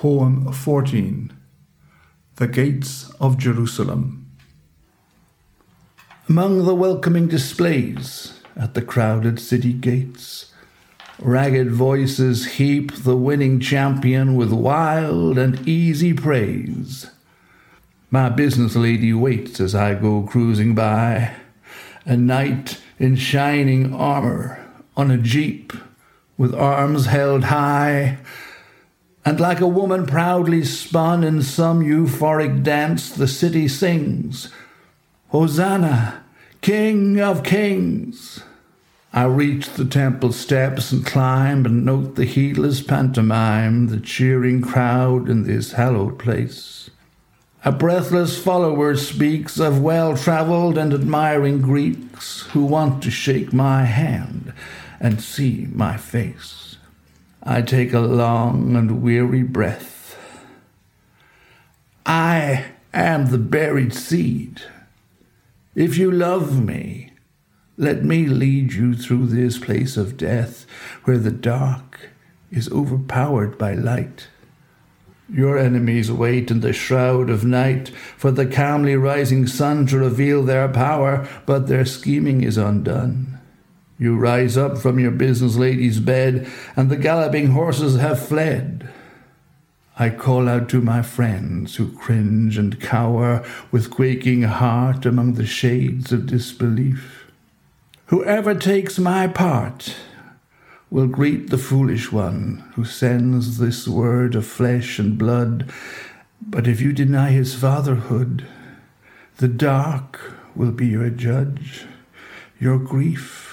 Poem 14 The Gates of Jerusalem. Among the welcoming displays at the crowded city gates, ragged voices heap the winning champion with wild and easy praise. My business lady waits as I go cruising by, a knight in shining armor on a jeep with arms held high and like a woman proudly spun in some euphoric dance, the city sings, Hosanna, King of Kings. I reach the temple steps and climb and note the heedless pantomime, the cheering crowd in this hallowed place. A breathless follower speaks of well traveled and admiring Greeks who want to shake my hand and see my face. I take a long and weary breath. I am the buried seed. If you love me, let me lead you through this place of death where the dark is overpowered by light. Your enemies wait in the shroud of night for the calmly rising sun to reveal their power, but their scheming is undone. You rise up from your business lady's bed, and the galloping horses have fled. I call out to my friends who cringe and cower with quaking heart among the shades of disbelief. Whoever takes my part will greet the foolish one who sends this word of flesh and blood. But if you deny his fatherhood, the dark will be your judge, your grief